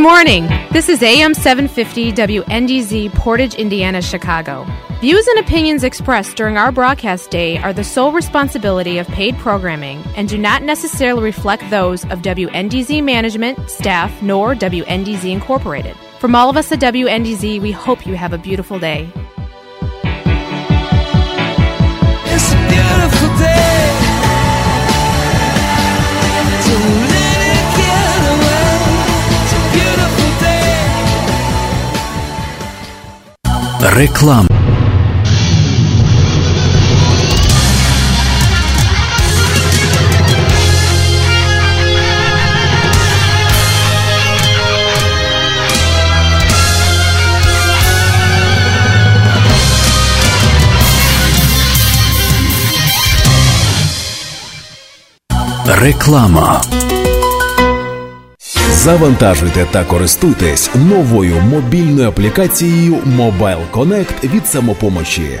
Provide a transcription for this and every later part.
morning. This is AM 750 WNDZ Portage, Indiana, Chicago. Views and opinions expressed during our broadcast day are the sole responsibility of paid programming and do not necessarily reflect those of WNDZ management, staff, nor WNDZ Incorporated. From all of us at WNDZ, we hope you have a beautiful day. Реклама. Реклама. Завантажуйте та користуйтесь новою мобільною аплікацією Mobile Connect від самопомочі.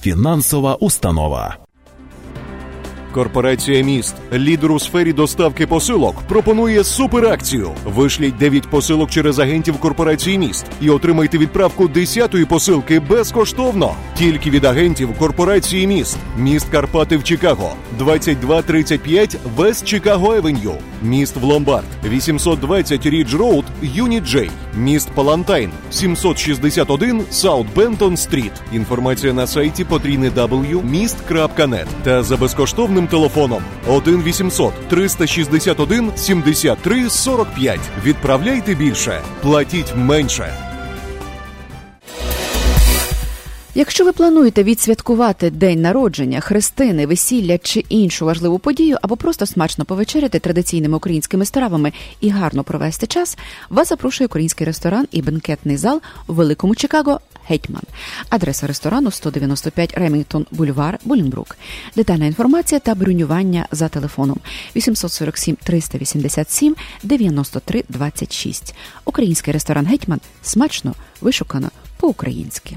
фінансова установа. Корпорація міст, лідер у сфері доставки посилок, пропонує суперакцію. Вишліть 9 посилок через агентів корпорації міст і отримайте відправку 10-ї посилки безкоштовно. Тільки від агентів корпорації міст. Міст Карпати в Чикаго, 2235 West Chicago Avenue. Міст в Ломбард, 820 Ridge Road, Unit J. Міст Палатайн, 761 South Benton Street. Інформація на сайті потрійне.meest.net та за безкоштовним телефоном 1 800 361 73 45. Відправляйте більше, платіть менше. Якщо ви плануєте відсвяткувати день народження, хрестини, весілля чи іншу важливу подію, або просто смачно повечеряти традиційними українськими стравами і гарно провести час, вас запрошує український ресторан і бенкетний зал у Великому Чикаго Гетьман. Адреса ресторану 195 Ремінгтон Бульвар, Булінбрук. Детальна інформація та бронювання за телефоном 847 387 93 26. Український ресторан Гетьман смачно вишукано по-українськи.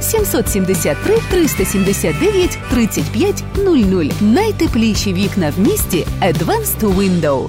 773 379 35 00. Найтепліші вікна в місті Advanced Window.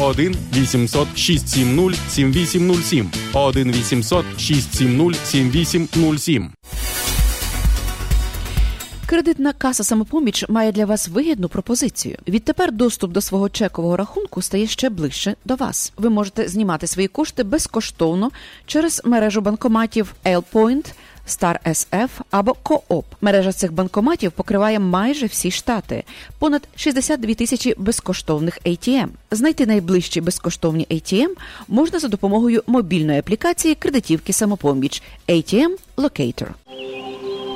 1 800 670 7807 1 800 670 7807 Кредитна каса самопоміч має для вас вигідну пропозицію. Відтепер доступ до свого чекового рахунку стає ще ближче до вас. Ви можете знімати свої кошти безкоштовно через мережу банкоматів L-Point, Star SF або Coop. Мережа цих банкоматів покриває майже всі штати, понад 62 тисячі безкоштовних ATM. Знайти найближчі безкоштовні ATM можна за допомогою мобільної аплікації кредитівки самопоміч ATM Locator.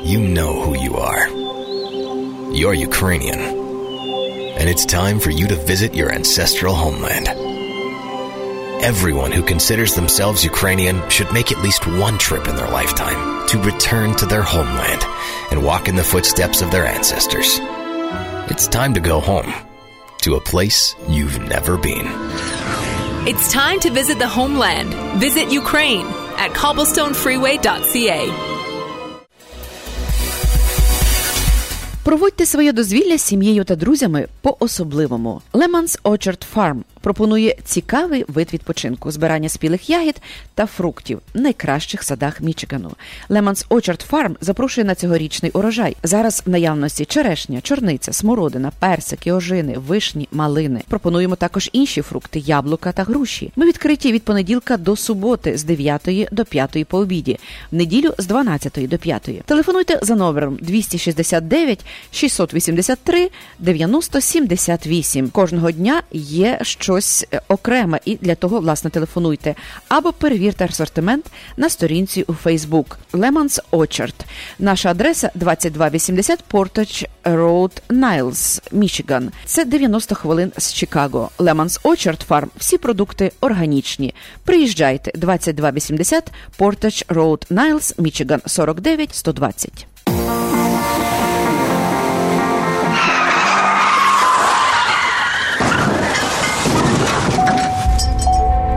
You know who you are. You're Ukrainian. And it's time for you to visit your ancestral homeland. Everyone who considers themselves Ukrainian should make at least one trip in their lifetime to return to their homeland and walk in the footsteps of their ancestors. It's time to go home to a place you've never been. It's time to visit the homeland. Visit Ukraine at cobblestonefreeway.ca. Проводьте своє дозвілля з сім'єю та друзями по-особливому. Lemons Orchard Farm пропонує цікавий вид відпочинку, збирання спілих ягід та фруктів в найкращих садах Мічигану. Lemons Orchard Farm запрошує на цьогорічний урожай. Зараз в наявності черешня, чорниця, смородина, персики, ожини, вишні, малини. Пропонуємо також інші фрукти, яблука та груші. Ми відкриті від понеділка до суботи з 9 до 5 по обіді, в неділю з 12 до 5. Телефонуйте за номером 269 683 90 78. Кожного дня є щось е, окреме, і для того, власне, телефонуйте або перевірте асортимент на сторінці у Facebook Lemons Orchard. Наша адреса 2280 Portage Road, Niles, Мічиган. Це 90 хвилин з Чикаго. Lemons Orchard Farm. Всі продукти органічні. Приїжджайте 2280 Portage Road, Niles, Мічиган 49 120.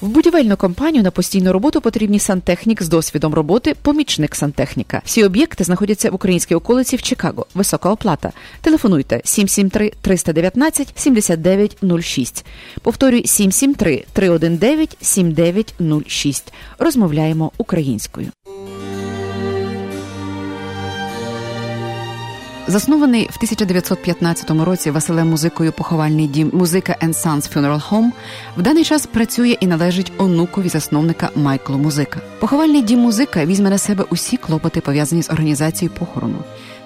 В будівельну компанію на постійну роботу потрібні сантехнік з досвідом роботи, помічник сантехніка. Всі об'єкти знаходяться в українській околиці в Чикаго. Висока оплата. Телефонуйте 773 319 7906. Повторюй 773 319 7906. Розмовляємо українською. Заснований в 1915 році Василем музикою поховальний дім Музика and Sons Funeral Home в даний час працює і належить онукові засновника Майклу Музика. Поховальний дім музика візьме на себе усі клопоти, пов'язані з організацією похорону.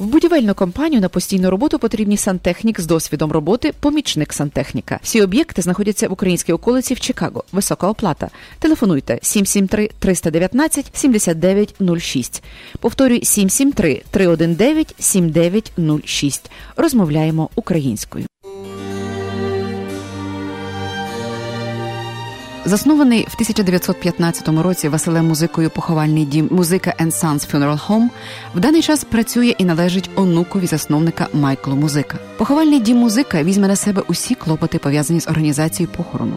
В будівельну компанію на постійну роботу потрібні сантехнік з досвідом роботи, помічник сантехніка. Всі об'єкти знаходяться в українській околиці в Чикаго. Висока оплата. Телефонуйте 773 319 7906. Повторюй 773 319 7906. Розмовляємо українською. Заснований в 1915 році Василем музикою поховальний дім Музика and Sons Funeral Home в даний час працює і належить онукові засновника Майклу Музика. Поховальний дім музика візьме на себе усі клопоти, пов'язані з організацією похорону.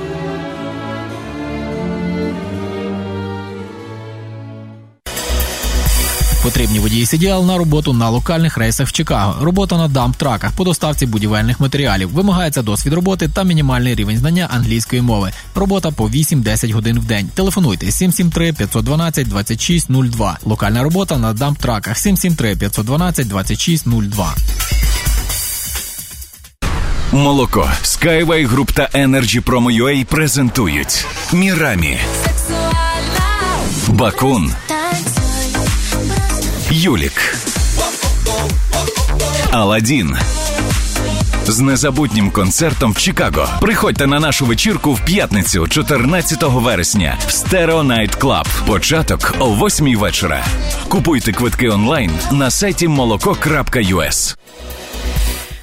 Потрібні водії CDL на роботу на локальних рейсах в Чикаго. Робота на дамп-траках по доставці будівельних матеріалів. Вимагається досвід роботи та мінімальний рівень знання англійської мови. Робота по 8-10 годин в день. Телефонуйте 773 512 2602. Локальна робота на дамп-траках 773 512 2602. Молоко, Skyway Group та Energy Promo UA презентують Мірамі, Бакун, Юлік, Аладдін. З незабутнім концертом в Чикаго. Приходьте на нашу вечірку в п'ятницю, 14 вересня, в Stereo Night Club. Початок о 8 вечора. Купуйте квитки онлайн на сайті молоко.us.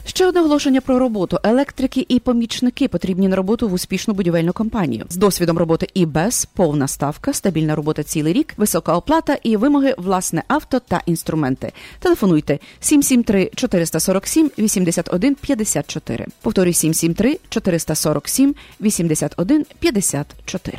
Ще одне оголошення про роботу. Електрики і помічники потрібні на роботу в успішну будівельну компанію з досвідом роботи і без повна ставка, стабільна робота цілий рік, висока оплата і вимоги власне авто та інструменти. Телефонуйте 773 447 81 54. Повторюю 773 447 81 54.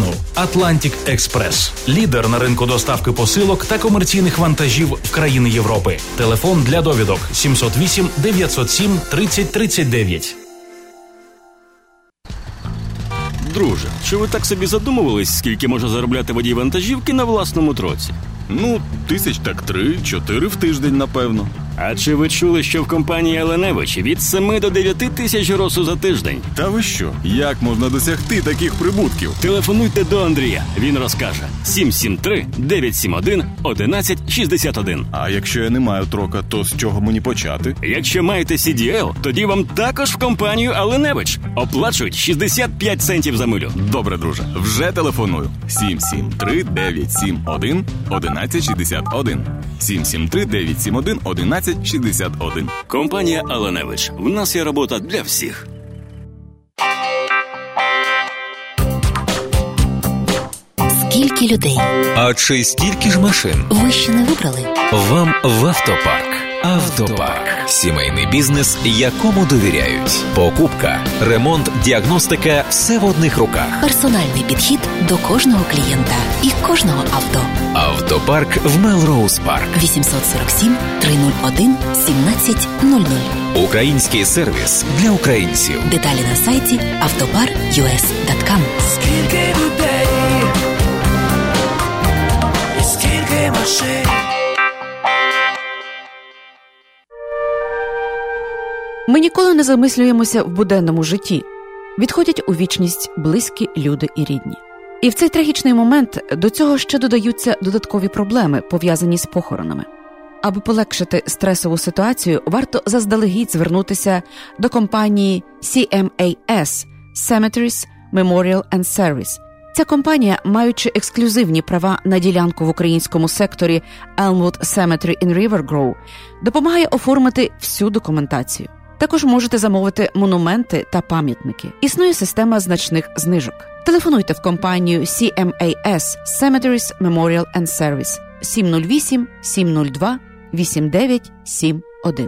Atlantic Express. лідер на ринку доставки посилок та комерційних вантажів в країни Європи. Телефон для довідок 708 907 3039. Друже, чи ви так собі задумувались, скільки може заробляти водій вантажівки на власному троці? Ну, тисяч так три-чотири в тиждень, напевно. А чи ви чули, що в компанії Еленевич від 7 до 9 тисяч гросу за тиждень? Та ви що? Як можна досягти таких прибутків? Телефонуйте до Андрія. Він розкаже 773 971 1161. А якщо я не маю трока, то з чого мені почати? Якщо маєте CDL, тоді вам також в компанію Аленевич оплачують 65 центів за милю. Добре, друже, вже телефоную. 773 971 1161. 773 971 1161. Компанія Аленевич. В нас є робота для всіх. Скільки людей? А чи стільки ж машин? Ви ще не вибрали? Вам в автопарк. Автопарк сімейний бізнес, якому довіряють. Покупка, ремонт, діагностика все в одних руках. Персональний підхід до кожного клієнта і кожного авто. Автопарк в Мелроуз Парк. 847 301 1700. Український сервіс для українців. Деталі на сайті автопар.us.com Скільки людей, і скільки машин. Ми ніколи не замислюємося в буденному житті. Відходять у вічність близькі люди і рідні. І в цей трагічний момент до цього ще додаються додаткові проблеми, пов'язані з похоронами. Аби полегшити стресову ситуацію, варто заздалегідь звернутися до компанії CMAS Cemeteries Memorial and Service. Ця компанія, маючи ексклюзивні права на ділянку в українському секторі Elmwood Cemetery in River Grove, допомагає оформити всю документацію. Також можете замовити монументи та пам'ятники. Існує система значних знижок. Телефонуйте в компанію CMAS Cemeteries Memorial and Service 708 702 8971.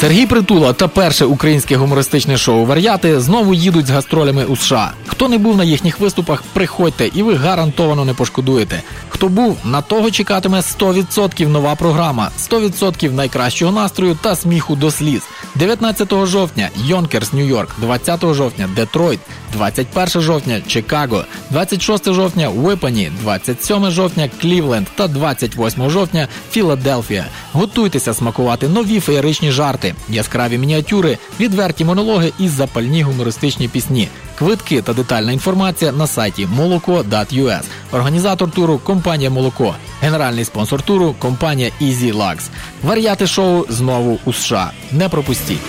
Сергій Притула та перше українське гумористичне шоу Вар'яти знову їдуть з гастролями у США. Хто не був на їхніх виступах, приходьте, і ви гарантовано не пошкодуєте. Хто був, на того чекатиме 100% нова програма, 100% найкращого настрою та сміху до сліз. 19 жовтня Йонкерс, Нью-Йорк, 20 жовтня Детройт, 21 жовтня Чикаго, 26 жовтня Випані, 27 жовтня Клівленд та 28 жовтня Філадельфія. Готуйтеся смакувати нові феєричні жарти, яскраві мініатюри, відверті монологи і запальні гумористичні пісні. Квитки та детальна інформація на сайті молоко.us. Організатор туру компанія Молоко. Генеральний спонсор туру компанія Easy Lux. Варіати шоу знову у США. Не пропустіть.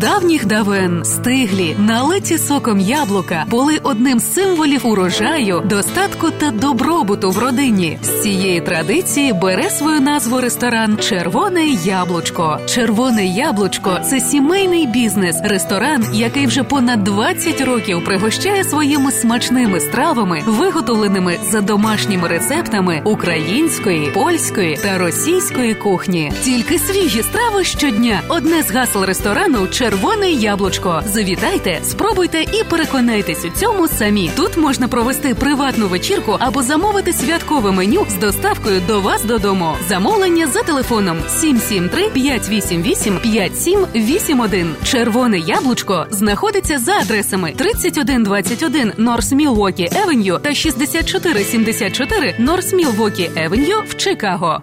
Давніх давен стиглі, налиті соком яблука були одним з символів урожаю, достатку та добробуту в родині. З цієї традиції бере свою назву ресторан Червоне яблучко. Червоне яблучко це сімейний бізнес, ресторан, який вже понад 20 років пригощає своїми смачними стравами, виготовленими за домашніми рецептами української, польської та російської кухні. Тільки свіжі страви щодня. Одне з гасел ресторану Червоне яблучко. Завітайте, спробуйте і переконайтесь у цьому самі. Тут можна провести приватну вечірку або замовити святкове меню з доставкою до вас додому. Замовлення за телефоном 773 588 5781. Червоне яблучко знаходиться за адресами 3121 North Milwaukee Avenue та 6474 North Milwaukee Avenue в Чикаго.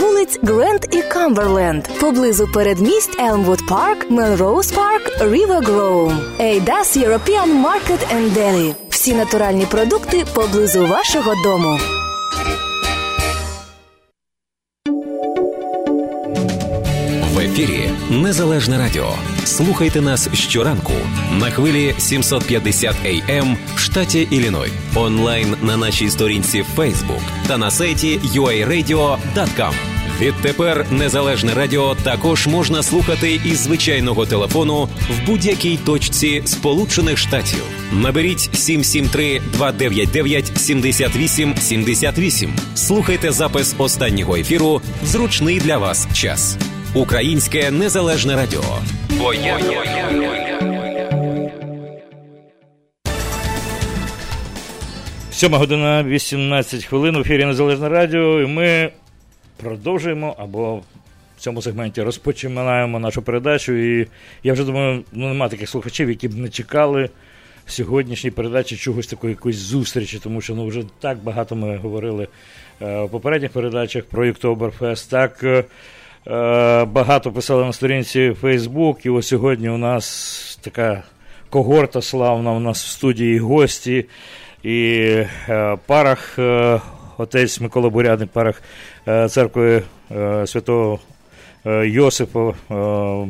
вулиць Grand і Cumberland, поблизу передмість Елмвуд Парк, Мелроуз Парк, Рівер Гроу. Eidas European Market and. Всі натуральні продукти поблизу вашого дому. В ефірі Незалежне Радіо. Слухайте нас щоранку на хвилі 750 AM в штаті Ілліной. Онлайн на нашій сторінці Facebook та на сайті uaradio.com. Відтепер Незалежне Радіо також можна слухати із звичайного телефону в будь-якій точці Сполучених Штатів. Наберіть 773-299-78-78. Слухайте запис останнього ефіру в зручний для вас час. Українське незалежне радіо. Бо. Сьома година 18 хвилин в ефірі Незалежне Радіо, і ми продовжуємо або в цьому сегменті розпочинаємо нашу передачу. І я вже думаю, ну нема таких слухачів, які б не чекали сьогоднішній передачі чогось такої якоїсь зустрічі, тому що ну вже так багато ми говорили е, у попередніх передачах про Октоберфест, так е, е, багато писали на сторінці Facebook, і ось сьогодні у нас така когорта славна, у нас в студії гості. І е, парах, е, отець Микола Бурядник, парах церкви е, святого е, Йосипа. Е,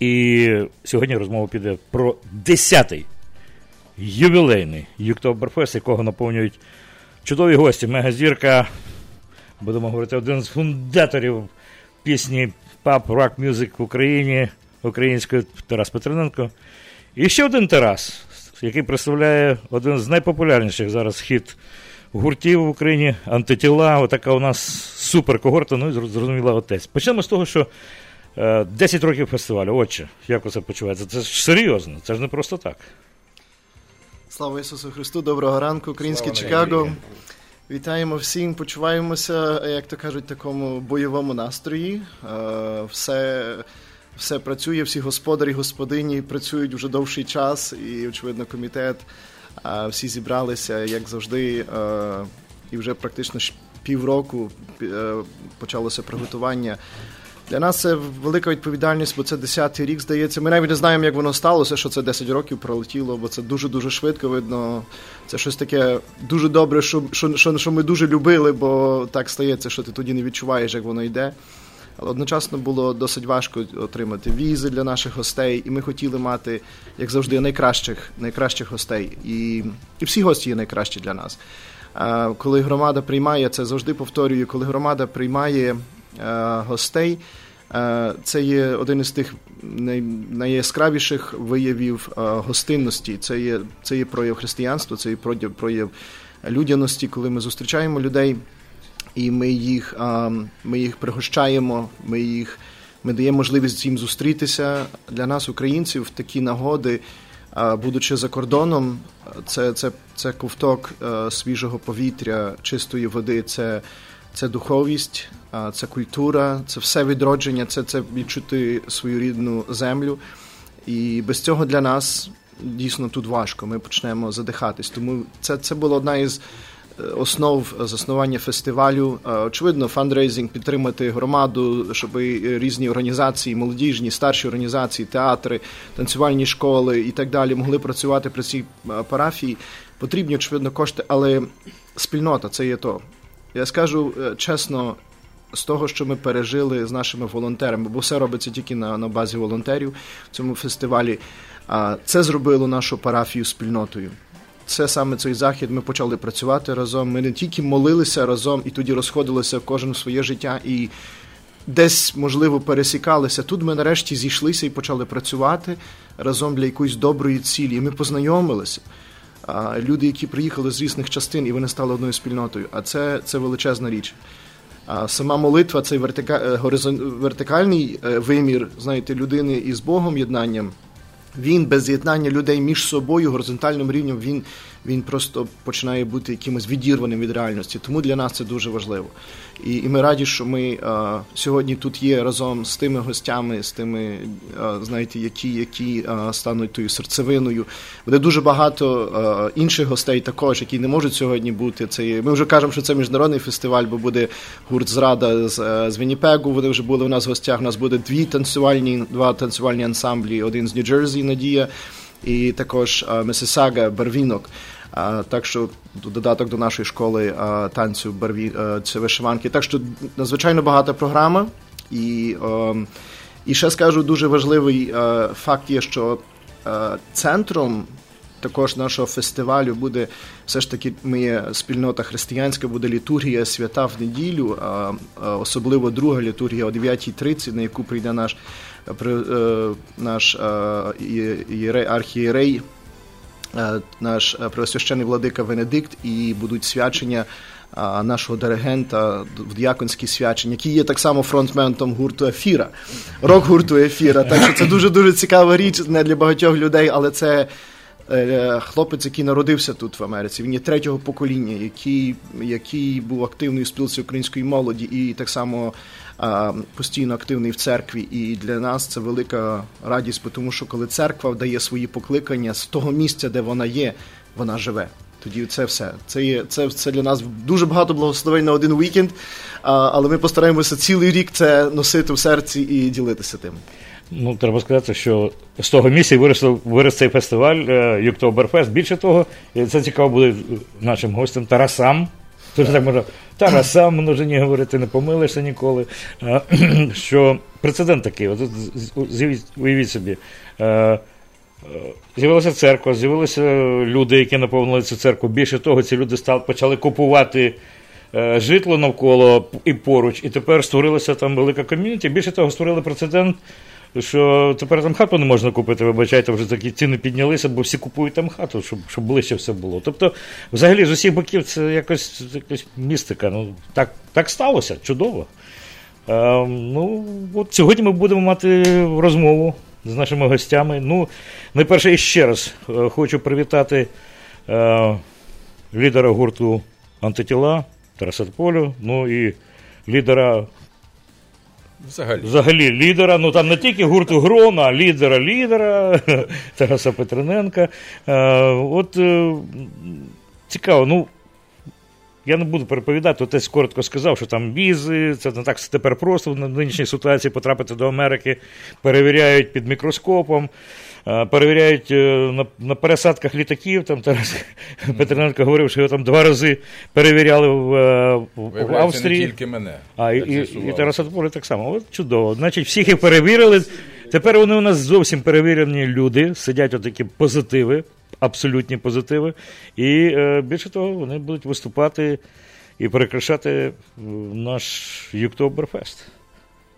і сьогодні розмова піде про 10-й ювілейний Юктоберфест, якого наповнюють чудові гості. Мегазірка, будемо говорити, один з фундаторів пісні пап рок мюзик в Україні, української Тарас Петрененко. І ще один Тарас, який представляє один з найпопулярніших зараз хіт гуртів в Україні, антитіла. Отака у нас супер когорта, ну і зрозуміла отець. Почнемо з того, що е, 10 років фестивалю. Отче, як це почувається? Це ж серйозно, це ж не просто так. Слава Ісусу Христу, доброго ранку, українське Слава Чикаго. Вітаємо всім, почуваємося, як то кажуть, в такому бойовому настрої. Е, Все, все працює, всі господарі, господині працюють вже довший час, і, очевидно, комітет. Всі зібралися, як завжди, е, і вже практично півроку е, почалося приготування. Для нас це велика відповідальність, бо це 10-й рік, здається. Ми навіть не знаємо, як воно сталося, що це 10 років пролетіло, бо це дуже-дуже швидко видно. Це щось таке дуже добре, що, що, що ми дуже любили, бо так стається, що ти тоді не відчуваєш, як воно йде. Але одночасно було досить важко отримати візи для наших гостей, і ми хотіли мати, як завжди, найкращих, найкращих гостей. І, і всі гості є найкращі для нас. Коли громада приймає, це завжди повторюю, коли громада приймає е, гостей, е, це є один із тих найяскравіших виявів е, гостинності. Це є, це є прояв християнства, це є прояв, прояв людяності, коли ми зустрічаємо людей і ми їх, ми їх пригощаємо, ми їх ми даємо можливість їм зустрітися. Для нас, українців, такі нагоди, будучи за кордоном, це, це, це ковток свіжого повітря, чистої води, це, це духовість, це культура, це все відродження, це, це відчути свою рідну землю. І без цього для нас дійсно тут важко. Ми почнемо задихатись. Тому це, це була одна із основ заснування фестивалю. Е, Очевидно, фандрейзинг підтримати громаду, щоб різні організації, молодіжні, старші організації, театри, танцювальні школи і так далі могли працювати при цій е, парафії. Потрібні, очевидно, кошти, але спільнота це є то. Я скажу е, чесно, з того, що ми пережили з нашими волонтерами, бо все робиться тільки на, на базі волонтерів в цьому фестивалі. А це зробило нашу парафію спільнотою. Це саме цей захід. Ми почали працювати разом. Ми не тільки молилися разом і тоді розходилися кожен в своє життя і десь, можливо, пересікалися. Тут ми нарешті зійшлися і почали працювати разом для якоїсь доброї цілі. І ми познайомилися. Люди, які приїхали з різних частин, і вони стали одною спільнотою. А це, це величезна річ. А сама молитва, цей вертика... е, горизон... вертикальний е, вимір, знаєте, людини із Богом єднанням. Він без з'єднання людей між собою горизонтальним рівнем він, він просто починає бути якимось відірваним від реальності. Тому для нас це дуже важливо. І, і ми раді, що ми е, сьогодні тут є разом з тими гостями, з тими, е, знаєте, які, які е, стануть тою серцевиною. Буде дуже багато інших гостей також, які не можуть сьогодні бути. Це ми вже кажемо, що це міжнародний фестиваль, бо буде гурт зрада з, з Вінніпегу. Вони вже були у нас в гостях. У нас буде дві танцювальні, два танцювальні ансамблі, один з Нью-Джерсі, Надія, і також Месисага, Барвінок. Так що додаток до нашої школи танцю барві це вишиванки. Так що надзвичайно багата програма. І, і ще скажу дуже важливий е, факт є, що е, центром також нашого фестивалю буде все ж таки є спільнота християнська, буде літургія свята в неділю, а особливо друга літургія о 9.30, на яку прийде наш, е, е, наш е, архієрей е, наш е, преосвящений владика Венедикт і будуть свячення нашого диригента в діяконські свячення, який є так само фронтменом гурту Ефіра, рок-гурту Ефіра. Так що це дуже дуже цікава річ не для багатьох людей, але це. е, Хлопець, який народився тут в Америці, він є третього покоління, який, який був активною в спілці української молоді і так само постійно активний в церкві. І для нас це велика радість, тому що коли церква дає свої покликання з того місця, де вона є, вона живе. Тоді це все. Це є це, це для нас дуже багато благословень на один вікенд, але ми постараємося цілий рік це носити в серці і ділитися тим. Ну, треба сказати, що з того місця вирос, вирос цей фестиваль е, Юктоберфест. Більше того, це цікаво буде нашим гостям Тарасам. Тут так можна Тарасам множині говорити, не помилишся ніколи. Що прецедент такий, от, уявіть собі. З'явилася церква, з'явилися люди, які наповнили цю церкву. Більше того, ці люди стали, почали купувати е, житло навколо і поруч, і тепер створилася там велика ком'юніті. Більше того, створили прецедент, що тепер там хату не можна купити, вибачайте, вже такі ціни піднялися, бо всі купують там хату, щоб, щоб ближче все було. Тобто, взагалі, з усіх боків це якось, якась містика. Ну, так, так сталося, чудово. Е, ну, от сьогодні ми будемо мати розмову з нашими гостями. Ну, найперше, і ще раз е, хочу привітати е, лідера гурту антитіла, Тарасатполю, ну і лідера. Взагалі. Взагалі лідера, ну там не тільки гурту Грона, а лідера лідера Тараса Петрененка. Е, от е, цікаво, ну я не буду переповідати, отець коротко сказав, що там візи, це не так тепер просто в нинішній ситуації потрапити до Америки, перевіряють під мікроскопом, перевіряють е, на, на пересадках літаків. Там Тарас Петренко говорив, що його там два рази перевіряли в, е, в, в Австрії. не тільки мене. А, і, і, і. Тараса Тополя так само. От чудово. Значить, всіх їх перевірили. Тепер вони у нас зовсім перевірені люди, сидять отакі позитиви, абсолютні позитиви. І е, більше того, вони будуть виступати і перекрашати е, наш Юктоберфест.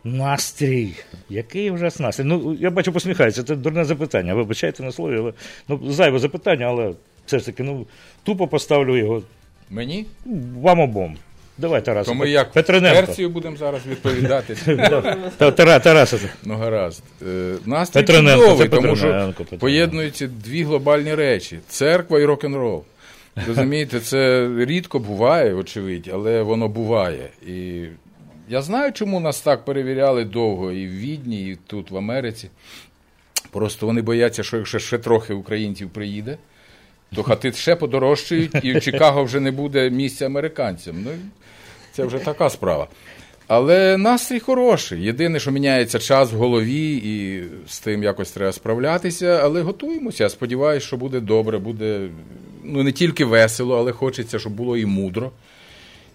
Настрій. Який вже настрій? Ну, я бачу, посміхається. Це дурне запитання. Вибачайте на слові, але ну, зайве запитання, але все ж таки, ну, тупо поставлю його. Мені? Вам обом. Давай, Тарас. То ми як Петрененко. Перцію будемо зараз відповідати. Та- Тара- Тараса. Ну, гаразд. Е, Настрій чудовий, тому що поєднуються дві глобальні речі: церква і рок-н-рол. Розумієте, це рідко буває, очевидь, але воно буває. І я знаю, чому нас так перевіряли довго і в Відні, і тут, в Америці. Просто вони бояться, що якщо ще трохи українців приїде, то хати ще подорожчають, і в Чикаго вже не буде місця американцям. Ну, це вже така справа. Але настрій хороший. Єдине, що міняється час в голові, і з тим якось треба справлятися, але готуємося. Я сподіваюся, що буде добре, буде ну, не тільки весело, але хочеться, щоб було і мудро.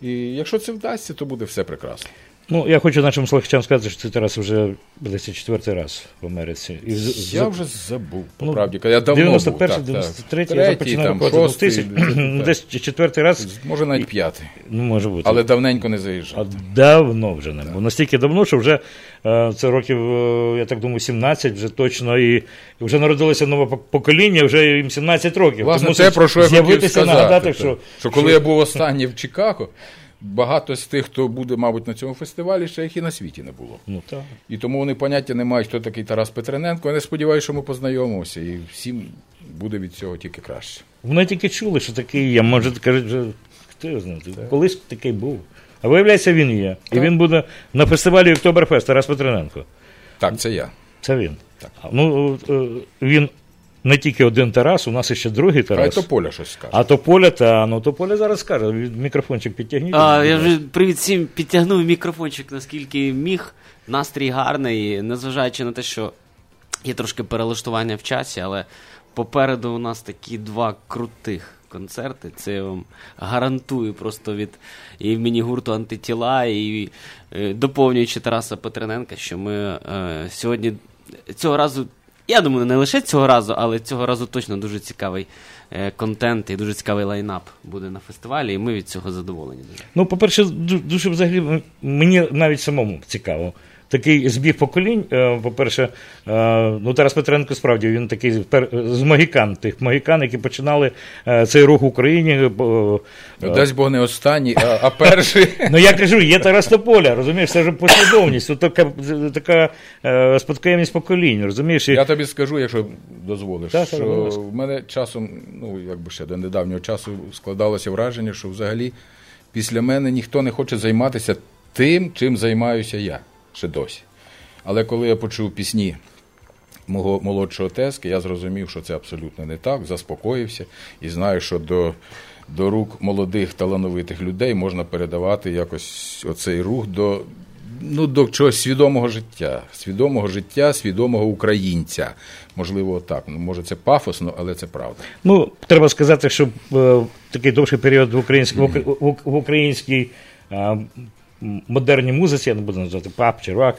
І якщо це вдасться, то буде все прекрасно. Ну, я хочу нашим слухачам сказати, що це Тарас вже десь четвертий раз в Америці. І з- Я за- вже забув, по Ну, правді. Я давно 91 був, так, 93 так. я Третій, починав там, виходити шостий, 2000, так. десь четвертий раз. Може навіть п'ятий. Ну, може бути. Але давненько не заїжджав. А давно вже не було. Настільки давно, що вже е, це років, е, я так думаю, 17 вже точно, і, вже народилося нове покоління, вже їм 17 років. Власне, Тому те, про що я хотів сказати. нагадати, що, що коли я був останній в Чикаго, багато з тих, хто буде, мабуть, на цьому фестивалі, ще їх і на світі не було. Ну, так. І тому вони поняття не мають, хто такий Тарас Петрененко. Я не сподіваюся, що ми познайомимося, і всім буде від цього тільки краще. Вони тільки чули, що такий є. Може, кажуть, вже хто його знає, колись такий був. А виявляється, він є. І він буде на фестивалі Октоберфест Тарас Петрененко. Так, це я. Це він. А, Ну, е, він не тільки один Тарас, у нас ще другий Тарас. Тополя щось скаже. А Тополя, та, ну Тополя зараз скаже. Мікрофончик підтягніть. А, я вже привіт всім підтягнув мікрофончик, наскільки міг. Настрій гарний, незважаючи на те, що є трошки перелаштування в часі, але попереду у нас такі два крутих концерти. Це я вам гарантую просто від імені гурту антитіла і е, доповнюючи Тараса Петрененка, що ми е, сьогодні цього разу. Я думаю, не лише цього разу, але цього разу точно дуже цікавий е, контент і дуже цікавий лайнап буде на фестивалі, і ми від цього задоволені. Дуже. Ну, по-перше, ду- дуже взагалі мені навіть самому цікаво. Такий збіг поколінь, е, по-перше, е, ну Тарас Петренко справді він такий з магікан, тих магікан, які починали е, цей рух в Україні. Дасть Бог не останній, а, а перший. Ну я кажу, є Тарас Тополя, розумієш, це ж послідовність, от така, така спадкоємність поколінь, розумієш? Я тобі скажу, якщо дозволиш, Так, що в мене часом, ну якби ще до недавнього часу складалося враження, що взагалі після мене ніхто не хоче займатися тим, чим займаюся я ще досі. Але коли я почув пісні мого молодшого тески, я зрозумів, що це абсолютно не так, заспокоївся і знаю, що до, до рук молодих талановитих людей можна передавати якось оцей рух до, ну, до чогось свідомого життя, свідомого життя, свідомого українця. Можливо, так. Ну, може, це пафосно, але це правда. Ну, треба сказати, що е, такий довший період в українській, в, в, в українській модерній музиці, я не буду називати пап чи рок,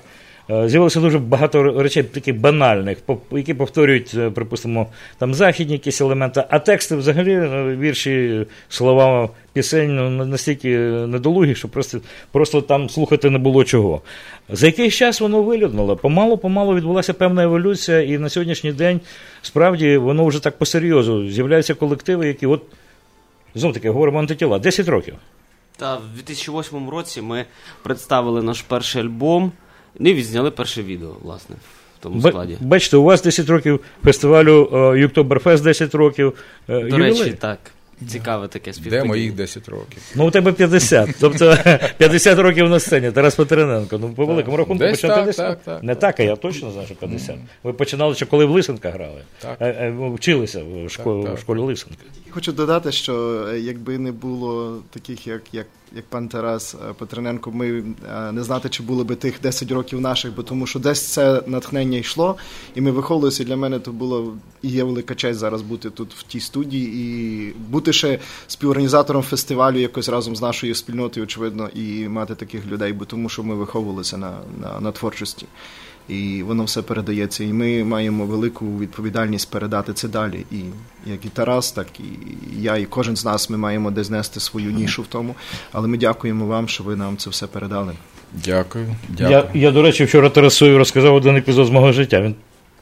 е, з'явилося дуже багато речей таких банальних, які повторюють, е, припустимо, там західні якісь елементи, а тексти взагалі, е, вірші, слова пісень ну, настільки недолугі, що просто, просто там слухати не було чого. За якийсь час воно вилюднуло. Помалу-помалу відбулася певна еволюція, і на сьогоднішній день справді воно вже так по-серйозу. З'являються колективи, які от знов таки говоримо антитіла, 10 років. Та в 2008 році ми представили наш перший альбом ну, і відзняли перше відео, власне, в тому складі. Бачите, у вас 10 років фестивалю е, Юктоберфест 10 років. е, До ювілей. речі, так. Цікаве таке Де моїх 10 років? Ну, у тебе 50. Тобто 50 років на сцені. Тарас Петрененко. Ну, по великому рахунку Десь почав так, 50. так, так, Не так, а я точно знаю, що 50. Ви починали ще коли в Лисенка грали. Так. Е, е, Вчилися в школі, в школі Лисенка. Хочу додати, що е, якби не було таких, як, як, як пан Тарас е, Петрененко, ми е, не знати, чи було би тих 10 років наших, бо тому що десь це натхнення йшло, і ми виховувалися. Для мене то було і є велика честь зараз бути тут в тій студії і бути ще співорганізатором фестивалю якось разом з нашою спільнотою, очевидно, і мати таких людей, бо тому що ми виховувалися на, на, на творчості. І воно все передається. І ми маємо велику відповідальність передати це далі. І як і Тарас, так і я, і кожен з нас ми маємо десь нести свою нішу в тому. Але ми дякуємо вам, що ви нам це все передали. Дякую. Я, я, до речі, вчора Тарасові розказав один епізод з мого життя. Він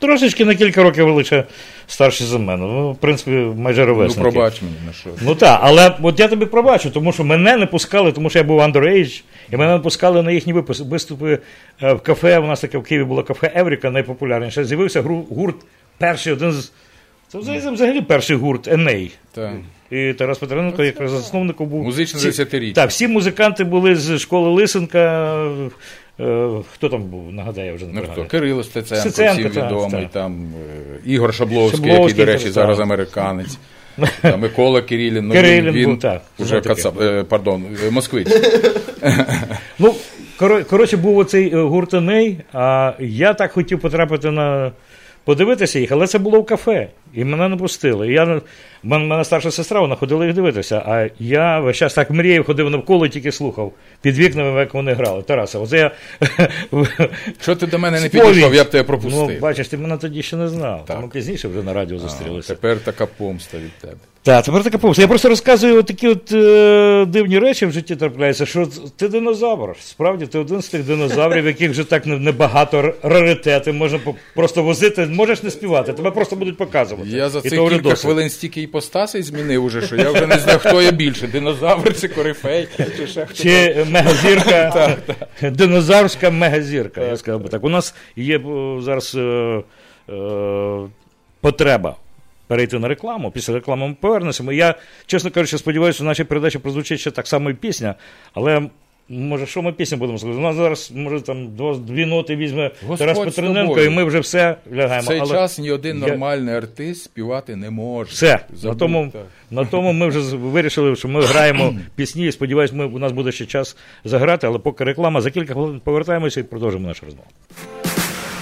трошечки на кілька років лише старший за мене. Ну, в принципі, майже ровесники. Ну, пробач мені на що. Ну так, але от я тобі пробачу, тому що мене не пускали, тому що я був underage, і мене не пускали на їхні виступи е, в кафе. У нас таке в Києві було кафе Евріка, найпопулярніше. З'явився гурт, перший один з. Це взагалі, перший гурт Еней. Так. І Тарас Петренко, як засновником був. Музичне Всі- десятиріччя. Так, всі музиканти були з школи Лисенка. Е, Хто там був? Нагадаю, я вже не Ну, хто? Кирило Стеценко, всім відомий, так. там е, Ігор Шабловський, Шабловський, який, до речі, так, зараз американець. Та Микола Кирилін, ну, Кирилін він, був, так, уже кацап, е, пардон, е, москвич. Ну, коро- коротше, був оцей е, а я так хотів потрапити на. Подивитися їх, але це було в кафе, і мене не пустили. Я, мене, старша сестра, вона ходила їх дивитися, а я весь час так мріяв, ходив навколо і тільки слухав під вікнами, як вони грали. Тараса, оце я. Що ти до мене не підійшов, я б тебе пропустив. Ну, бачиш, ти мене тоді ще не знав. Ми пізніше вже на радіо зустрілися. Тепер така помста від тебе. Так, тепер така помста. Я просто розказую такі от е, дивні речі в житті трапляються, що ти динозавр. Справді, ти один з тих динозаврів, яких вже так не- небагато раритети, можна просто возити, можеш не співати, тебе просто будуть показувати. Я за цих кілька досить. хвилин стільки іпостасей змінив уже, що я вже не знаю, хто я більше, динозавр чи корифей, чи ще хто. Чи мегазірка, динозаврська мегазірка, я сказав би так. У нас є е, зараз е, е, потреба перейти на рекламу. Після реклами ми повернемося. Я, чесно кажучи, сподіваюся, що в нашій передачі прозвучить ще так само і пісня, але. Може, що ми пісню будемо слухати? У нас зараз, може, там дві ноти візьме Господь Тарас Петрененко, і ми вже все В лягаємо. цей Але час ні один я- нормальний артист співати не може. Все. На тому, так. на тому ми вже вирішили, що ми граємо пісні. і Сподіваюсь, ми, у нас буде ще час заграти, але поки реклама, за кілька хвилин повертаємося і продовжимо нашу розмову.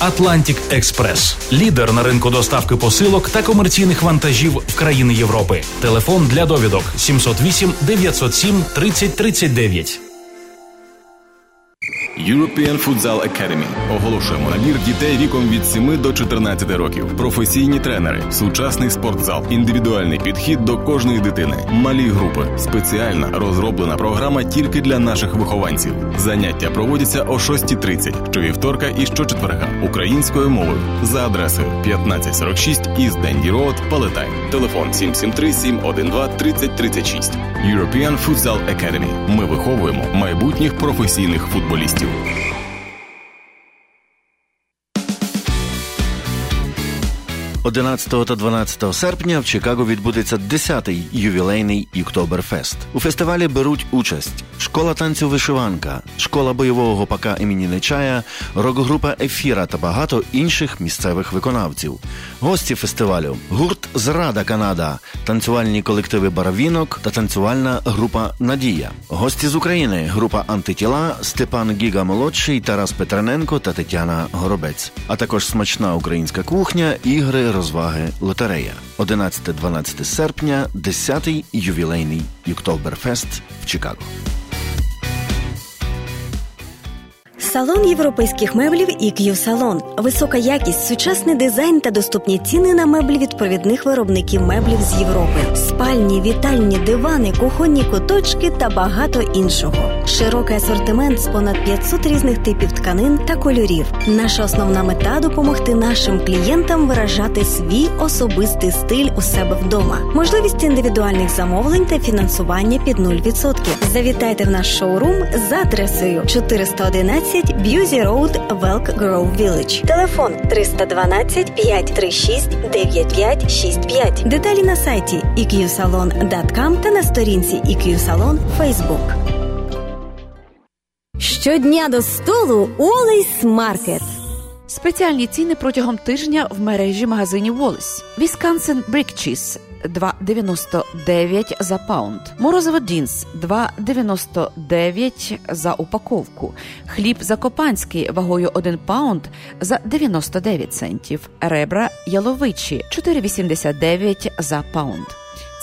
Atlantic Express. Лідер на ринку доставки посилок та комерційних вантажів в країни Європи. Телефон для довідок 708 907 3039. European Futsal Academy. Оголошуємо набір дітей віком від 7 до 14 років. Професійні тренери, сучасний спортзал, індивідуальний підхід до кожної дитини, малі групи, спеціальна розроблена програма тільки для наших вихованців. Заняття проводяться о 6.30 щовівторка і щочетверга українською мовою за адресою 1546 East Dandy Road, Палетай. Телефон 773 712 3036. European Futsal Academy. Ми виховуємо майбутніх професійних футболістів. – Fuel. 11 та 12 серпня в Чикаго відбудеться 10-й ювілейний Юктоберфест. У фестивалі беруть участь школа танцю вишиванка, школа бойового гопака імені Нечая, рок-група Ефіра та багато інших місцевих виконавців. Гості фестивалю гурт Зрада Канада, танцювальні колективи Баравінок та танцювальна група Надія. Гості з України група Антитіла, Степан Гіга молодший, Тарас Петрененко та Тетяна Горобець, а також смачна українська кухня, ігри, розваги, лотерея. 11-12 серпня, 10-й ювілейний Юктоберфест в Чикаго. Салон європейських меблів EQ Салон. Висока якість, сучасний дизайн та доступні ціни на меблі від провідних виробників меблів з Європи, спальні, вітальні, дивани, кухонні куточки та багато іншого. Широкий асортимент з понад 500 різних типів тканин та кольорів. Наша основна мета допомогти нашим клієнтам виражати свій особистий стиль у себе вдома. Можливість індивідуальних замовлень та фінансування під 0%. Завітайте в наш шоурум за адресою 411 Busse Road, Elk Grove Village. Телефон 312 536 9565. Деталі на сайті eqsalon.com та на сторінці EQ Salon Facebook. Щодня до столу Wally's Market. Спеціальні ціни протягом тижня в мережі магазинів Wally's. Wisconsin Brick Cheese 2,99 за паунд. Морозиво Dean's 2,99 за упаковку. Хліб закопанський вагою 1 паунд за 99 центів. Ребра яловичі 4,89 за паунд.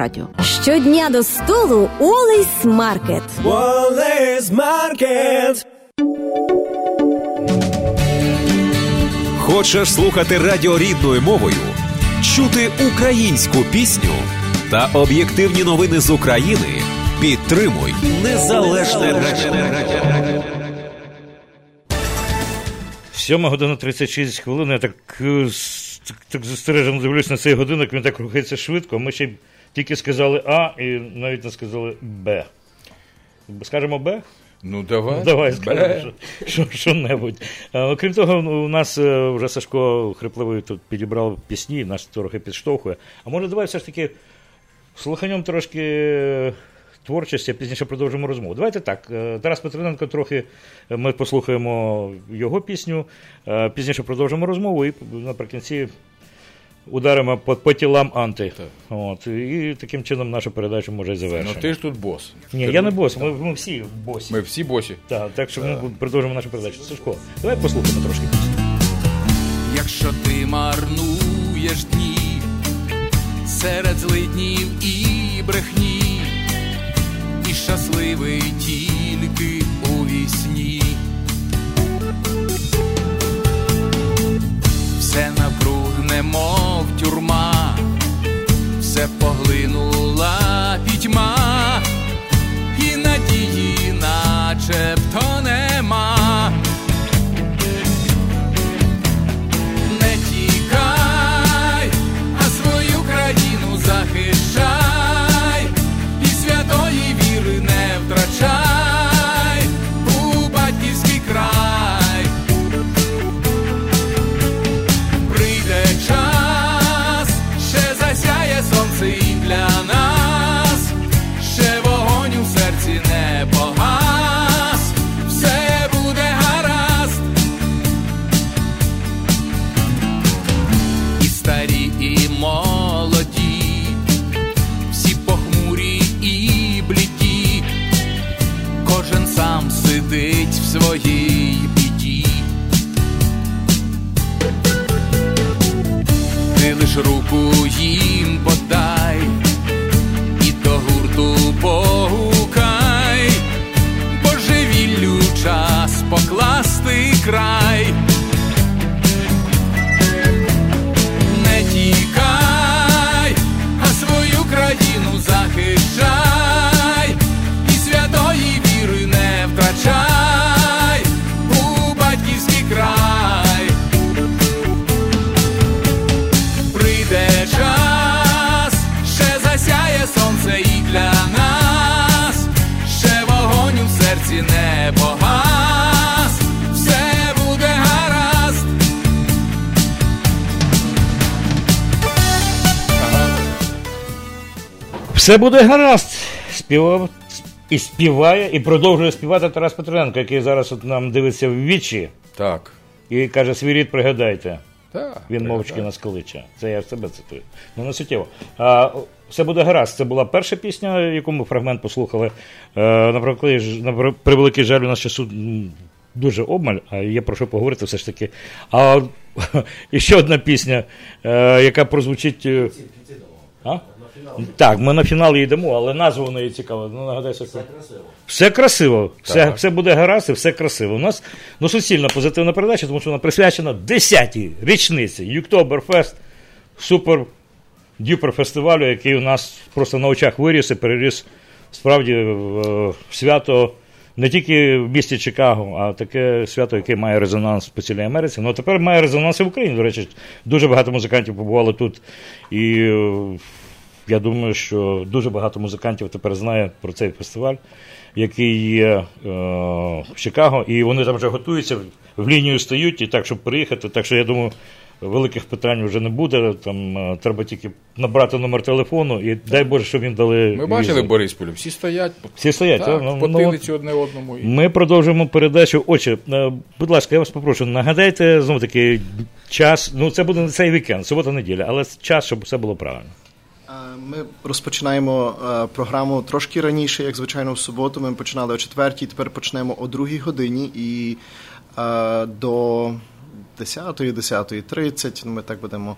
радіо. Щодня до столу Олейс Маркет. Wallace Market. Хочеш слухати радіо рідною мовою, чути українську пісню та об'єктивні новини з України? Підтримуй незалежне радіо. 7 година 36 хвилин. Я так, е, так, так застережено дивлюсь на цей годинок, він так рухається швидко. Ми ще тільки сказали А і навіть не сказали Б. Скажемо Б? Ну, давай. Ну, давай скажемо що, що, що-небудь. Окрім того, у нас е, вже Сашко Хрипливий тут підібрав пісні, нас трохи підштовхує. А може, давай все ж таки слуханням трошки е, творчості, а пізніше продовжимо розмову. Давайте так. е, Тарас Петренко трохи ми послухаємо його пісню, пізніше продовжимо розмову і наприкінці ударимо по, по тілам анти. От, і таким чином нашу передачу може і. Ну ти ж тут бос. Ні, Ти я не бос, ми, ми всі босі. Ми всі босі. Так, так що ми продовжимо нашу передачу. Сашко, давай послухаємо трошки пісню. Якщо ти марнуєш дні серед злиднів і брехні, і щасливий тільки у вісні. Немов тюрма, все поглинула пітьма, і надії начебто руку їм подай, і до гурту погукай, божевіллю час покласти край. Серці не погас, все буде гаразд. Все буде гаразд. Співав і співає, і продовжує співати Тарас Петренко, який зараз от нам дивиться в вічі. Так. І каже, свій рід пригадайте. Так, Він мовчки нас кличе. Це я в себе цитую. Ну, не суттєво. А, все буде гаразд. Це була перша пісня, яку ми фрагмент послухали. Е, на превеликий жаль, у нас часу дуже обмаль, а є про що поговорити все ж таки. А і ще одна пісня, е, яка прозвучить. е, А? Так, ми на фінал йдемо, але назва у неї цікава. Ну, нагадайся, все красиво. Все красиво, все, все буде гаразд і все красиво. У нас ну, суцільна позитивна передача, тому що вона присвячена 10-й річниці Юктоберфест, супер дюпер фестивалю, який у нас просто на очах виріс і переріс справді в свято не тільки в місті Чикаго, а таке свято, яке має резонанс по цілій Америці. Ну тепер має резонанс і в Україні. До речі, дуже багато музикантів побували тут. І е, я думаю, що дуже багато музикантів тепер знає про цей фестиваль, який є е, в Чикаго, і вони там вже готуються, в лінію стають, і так, щоб приїхати. Так що я думаю, великих питань вже не буде. Там е, треба тільки набрати номер телефону, і дай Боже, щоб їм дали. Ми бачили візу. Борисполю, всі стоять, Всі стоять, так, так? Ну, по ну, одне одному. І... Ми продовжуємо передачу. Отже, е, будь ласка, я вас попрошу, нагадайте знову таки час. Ну, це буде не цей вікенд, субота-неділя, але час, щоб все було правильно. Е, Ми розпочинаємо програму трошки раніше, як звичайно, в суботу. Ми починали о четвертій, тепер почнемо о другій годині і до 10-ї, 10.30, ну, ми так будемо.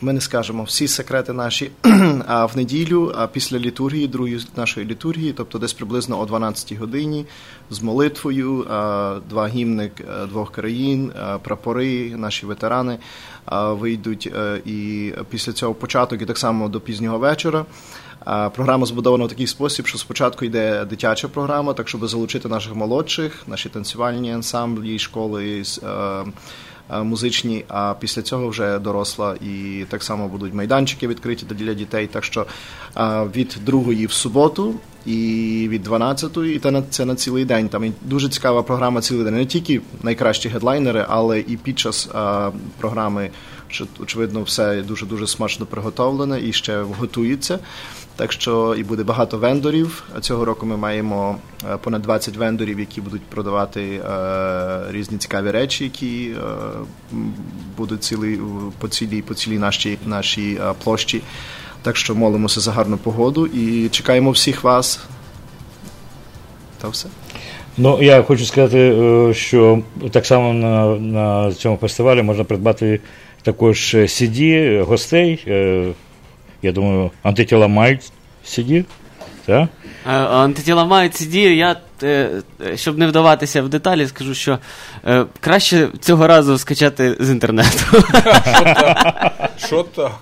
Ми не скажемо всі секрети наші. А в неділю, а після літургії, другої нашої літургії, тобто десь приблизно о 12 годині, з молитвою, два гімни е, двох країн, е, прапори, наші ветерани вийдуть. е, І після цього початок і так само до пізнього вечора. Програма збудована в такий спосіб, що спочатку йде дитяча програма, так щоб залучити наших молодших, наші танцювальні ансамблі, школи музичні. А після цього вже доросла і так само будуть майданчики відкриті для дітей. Так що е, від другої в суботу і від 12-ї, і це на цілий день. Там дуже цікава програма цілий день. Не тільки найкращі гедлайнери, але і під час е, програми, що очевидно, все дуже дуже смачно приготовлене і ще готується. Так що і буде багато вендорів. Цього року ми маємо е, понад 20 вендорів, які будуть продавати е, різні цікаві речі, які е, будуть цілі, по цілій, по цілій нашій, нашій площі. Так що молимося за гарну погоду і чекаємо всіх вас. Та все. Ну, я хочу сказати, що так само на, на цьому фестивалі можна придбати також CD гостей. Я думаю, антитіла мають CD. Так? Е, Антитіла мають CD. Я, е, е, щоб не вдаватися в деталі, скажу, що краще цього разу скачати з інтернету. Що так?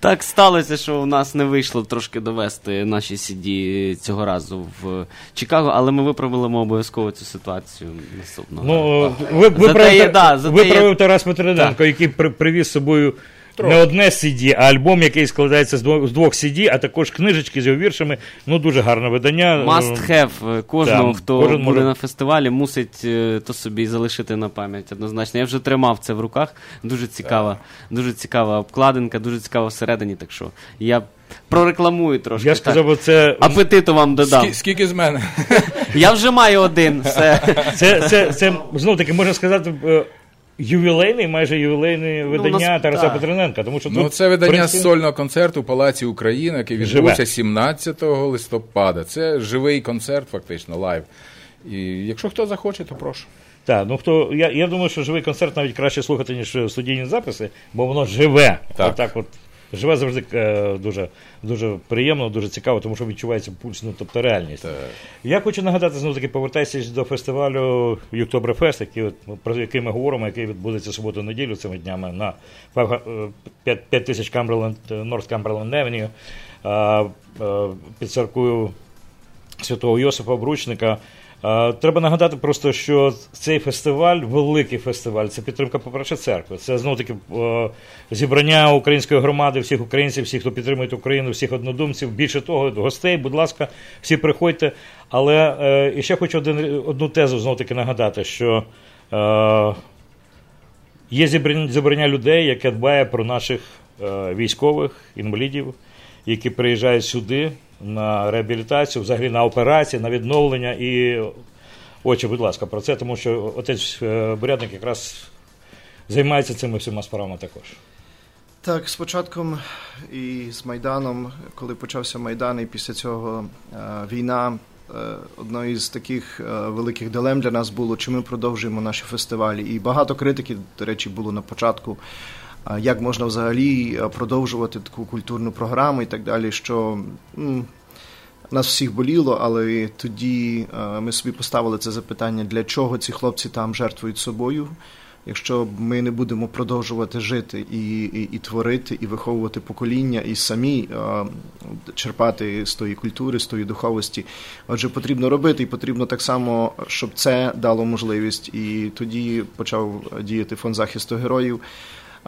Так сталося, що у нас не вийшло трошки довести наші CD цього разу в Чикаго, але ми виправимо обов'язково цю ситуацію наступного. Ну, ви, виправив, є- да, зате виправив є- Тарас Петриденко, який при, привіз з собою не одне CD, а альбом, який складається з двох, з двох CD, а також книжечки з його віршами. Ну, дуже гарне видання. Must have е, кожного, Так, хто кожен буде може- на фестивалі, мусить е, то собі залишити на пам'ять однозначно. Я вже тримав це в руках. Дуже цікава, дуже цікава обкладинка, дуже цікава всередині. Так що я прорекламую трошки. Я так. сказав, оце- апетиту вам додам. Скі- Скільки з мене? Я вже маю один. Все. Це, це, це знов таки можна сказати. Ювілейний, майже ювілейне видання нас- Тараса та. Петрененка. Тому що Ну, тут, це видання принципі, сольного концерту у Палаці України, який відбувся 17 листопада. Це живий концерт, фактично, live. І якщо хто захоче, то прошу. Так, ну хто я, я думаю, що живий концерт навіть краще слухати, ніж студійні записи, бо воно живе. Так. Отак от. Живе завжди е, дуже, дуже приємно, дуже цікаво, тому що відчувається пульс, ну тобто реальність. Я хочу нагадати знову таки, повертаючись до фестивалю Uketoberfest, який от, про який ми говоримо, який відбудеться суботу-неділю цими днями на 5 тисяч Камберленд, Норth Камберленд Avenue, е, е, під церквою святого Йосифа Обручника. Е, Треба нагадати просто, що цей фестиваль, великий фестиваль, це підтримка, по-перше, церкви. Це знову таки е, зібрання української громади, всіх українців, всіх, хто підтримує Україну, всіх однодумців. Більше того, гостей, будь ласка, всі приходьте. Але е, і ще хочу один, одну тезу знову таки нагадати, що є зібрання, людей, яке дбає про наших військових, інвалідів, які приїжджають сюди на реабілітацію, взагалі на операції, на відновлення. І очі, будь ласка, про це, тому що отець е, Бурядник якраз займається цими всіма справами також. Так, з початком і з Майданом, коли почався Майдан, і після цього е, війна, е, одною з таких великих дилем для нас було, чи ми продовжуємо наші фестивалі. І багато критики, до речі, було на початку. Як можна взагалі е, продовжувати таку культурну програму і так далі, що м, нас всіх боліло, але тоді е, ми собі поставили це запитання, для чого ці хлопці там жертвують собою. Якщо ми не будемо продовжувати жити і, і, і творити, і виховувати покоління, і самі е, черпати з тої культури, з тої духовості, отже, потрібно робити, і потрібно так само, щоб це дало можливість. І тоді почав діяти фонд захисту героїв.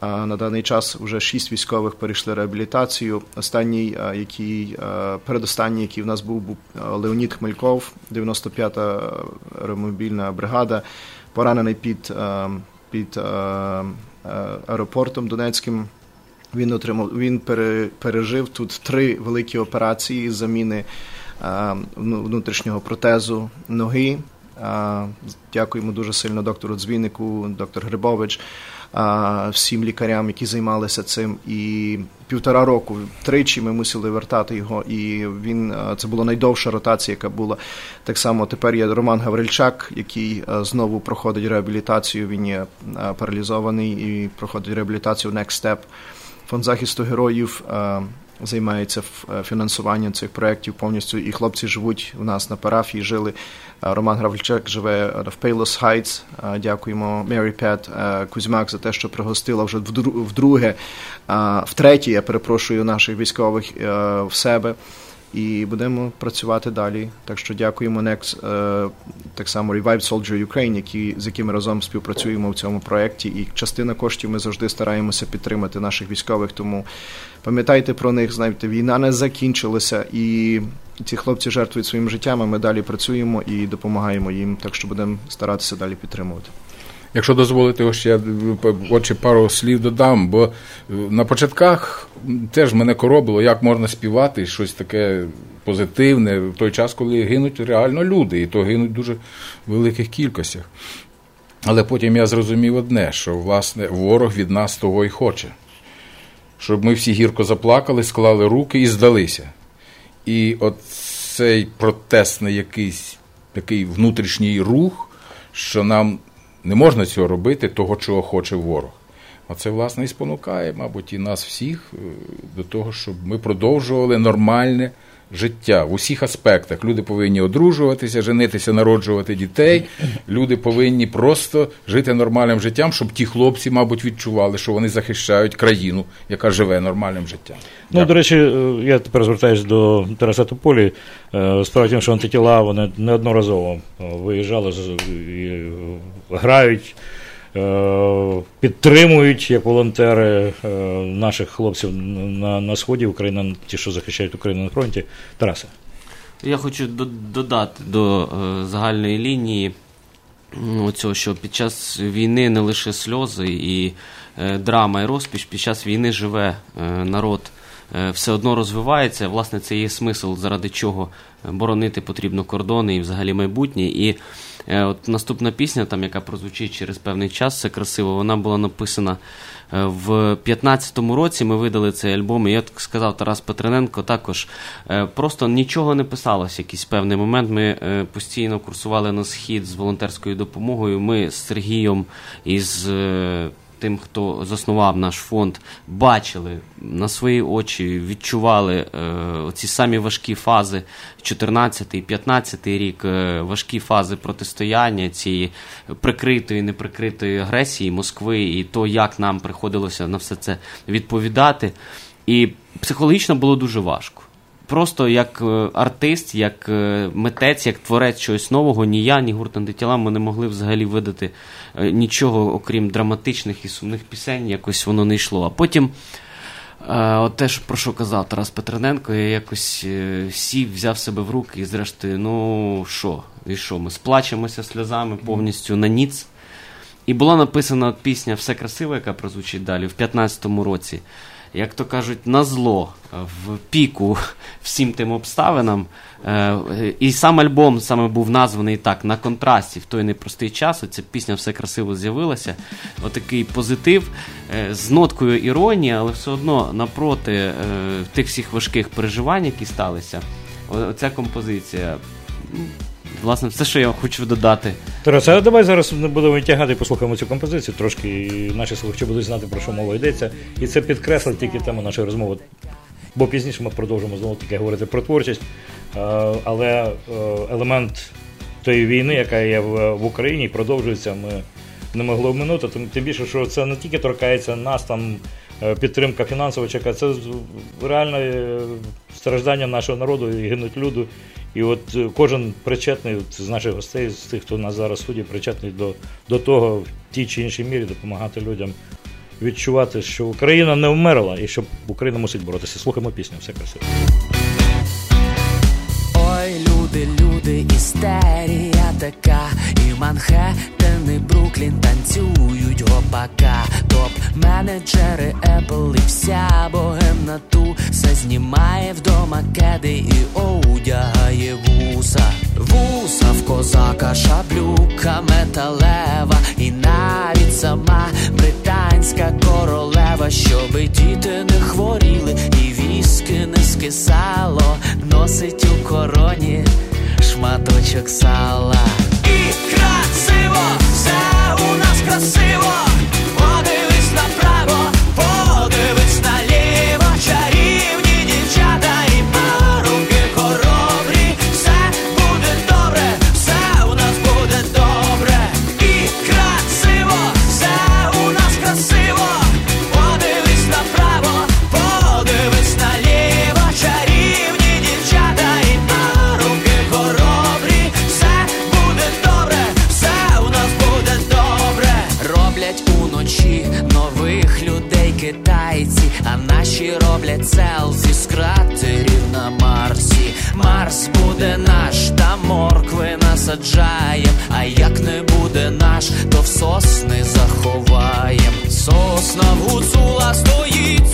На даний час вже шість військових перейшли реабілітацію. Останній, який передостанній, який в нас був, був Леонід Хмельков, 95-та аеромобільна бригада, поранений під, під аеропортом Донецьким. Він отримав, він пережив тут три великі операції з заміни внутрішнього протезу ноги. Дякуємо дуже сильно доктору Дзвінику, доктор Грибович, всім лікарям, які займалися цим. І півтора року тричі ми мусили вертати його. І він це була найдовша ротація, яка була. Так само тепер є Роман Гаврильчак, який знову проходить реабілітацію. Він є паралізований і проходить реабілітацію Next Step. Фонд захисту героїв займається е, фінансуванням цих проєктів повністю. І хлопці живуть у нас на парафії. Жили Е, Роман Гравльчак живе е, в Пейлос. Е, Дякуємо Мері Пет Кузьмак за те, що пригостила вже вдру- вдруге, втретє, я перепрошую наших військових в себе. І будемо працювати далі. Так що дякуємо Next, е, так само Revive Soldier Ukraine, які, з якими разом співпрацюємо в цьому проєкті. І частина коштів ми завжди стараємося підтримати наших військових. Тому пам'ятайте про них, знаєте, війна не закінчилася, і ці хлопці жертвують своїм життям. а Ми далі працюємо і допомагаємо їм. Так що будемо старатися далі підтримувати. Якщо дозволите, ось я очі пару слів додам, бо е, на початках теж мене коробило, як можна співати щось таке позитивне в той час, коли гинуть реально люди, і то гинуть в дуже великих кількостях. Але потім я зрозумів одне, що власне ворог від нас того і хоче. Щоб ми всі гірко заплакали, склали руки і здалися. І от цей протестний якийсь такий внутрішній рух, що нам не можна цього робити, того, чого хоче ворог. Оце, власне, і спонукає, мабуть, і нас всіх е, до того, щоб ми продовжували нормальне життя в усіх аспектах. Люди повинні одружуватися, женитися, народжувати дітей. Люди повинні просто жити нормальним життям, щоб ті хлопці, мабуть, відчували, що вони захищають країну, яка живе нормальним життям. Ну, до речі, е, я тепер звертаюся до Тараса Тополі. Е, Справа що антитіла вони неодноразово е, виїжджали і грають, підтримують як волонтери е, наших хлопців на, на сході України, ті, що захищають Україну на фронті. Тарасе. Я хочу додати до е, загальної лінії оцього, що під час війни не лише сльози і е, драма і розпіч, під час війни живе е, народ. е, Все одно розвивається. Власне, це є смисл, заради чого боронити потрібно кордони і взагалі майбутнє. І е, от наступна пісня, там, яка прозвучить через певний час, все красиво, вона була написана е, в 15-му році. Ми видали цей альбом. І як сказав Тарас Петрененко, також е, просто нічого не писалось. Якийсь певний момент. Ми е, постійно курсували на схід з волонтерською допомогою. Ми з Сергієм із. Тим, хто заснував наш фонд, бачили на свої очі, відчували е, ці самі важкі фази 14 15 рік, е, важкі фази протистояння цієї прикритої, неприкритої агресії Москви, і то, як нам приходилося на все це відповідати. І психологічно було дуже важко. Просто як е, артист, як е, митець, як творець чогось нового, ні я, ні гурт антитіла ми не могли взагалі видати е, нічого, окрім драматичних і сумних пісень, якось воно не йшло. А потім, от те, що про що казав Тарас Петрененко, я якось сів, взяв себе в руки і зрештою, ну що, і що, ми сплачемося сльозами повністю на ніц. І була написана пісня Все красиво, яка прозвучить далі в 15-му році. Як то кажуть, на зло в піку всім тим обставинам. Е, І сам альбом саме був названий так на контрасті в той непростий час. Оця пісня все красиво з'явилася. Отакий позитив е, з ноткою іронії, але все одно напроти е, тих всіх важких переживань, які сталися. Оця композиція. Власне, все, що я хочу додати. Тарас, а давай зараз не будемо витягати, послухаємо цю композицію трошки, і наші слухачі будуть знати, про що мова йдеться. І це підкреслить тільки тему нашої розмови. Бо пізніше ми продовжимо знову таки говорити про творчість. Е, Але е, елемент тої війни, яка є в, Україні, продовжується. Ми не могли обминути. Тим, більше, що це не тільки торкається нас, там е, підтримка фінансова, чека, це реальне страждання нашого народу і гинуть люди. І от е, кожен причетний от, з наших гостей, з тих, хто нас зараз судді, причетний до, до того в тій чи іншій мірі допомагати людям відчувати, що Україна не вмерла і що Україна мусить боротися. Слухаємо пісню, все красиво. Ой, люди, люди, істерія така, Манхеттен, і Бруклін танцюють гопака. Топ-менеджери Apple і вся богемна ту все знімає вдома кеди і одягає вуса. Вуса в козака, шаблюка металева, і навіть сама британська королева, щоби діти не хворіли, і віски не скисало, носить у короні шматочок сала. І красиво, все у нас красиво. Насаджаєм. А як не буде наш, то в сосни заховаєм. Сосна гуцула стоїть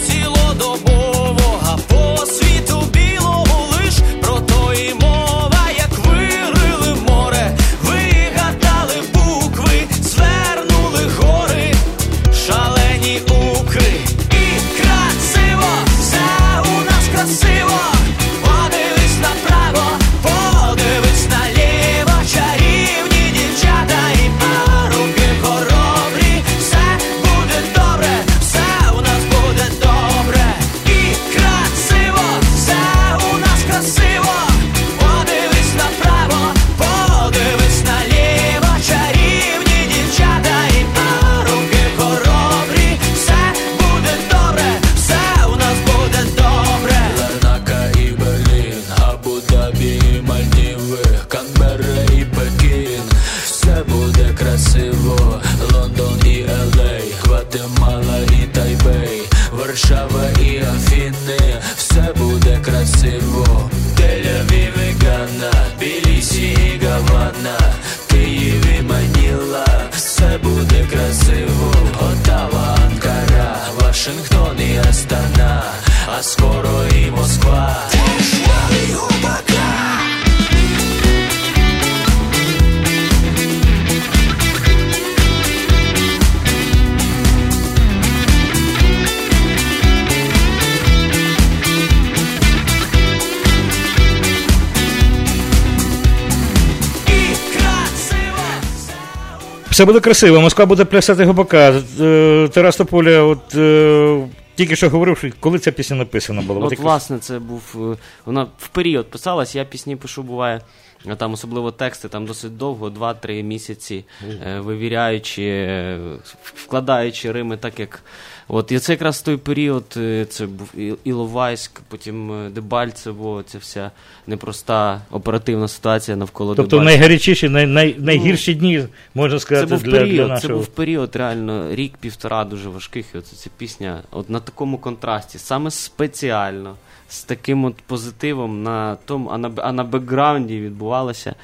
Все буде красиво, Москва буде плясати гопака. Е, Тарас Тополя, от е, тільки що говорив, що коли ця пісня написана була. От, якраз- власне, це був. е, Вона в період писалась, я пісні пишу, буває. А Там особливо тексти там досить довго, 2-3 місяці, е, вивіряючи, е, вкладаючи рими так, як. От, і це якраз той період, е, це був Іловайськ, потім Дебальцево, ця вся непроста оперативна ситуація навколо Тобто Дебальцева. найгарячіші, най, най, найгірші дні, можна сказати, Це був для, період, для це був період реально рік-півтора дуже важких. І оце ця пісня от на такому контрасті, саме спеціально, з таким от позитивом на тому, а на, а на бекграунді відбувалося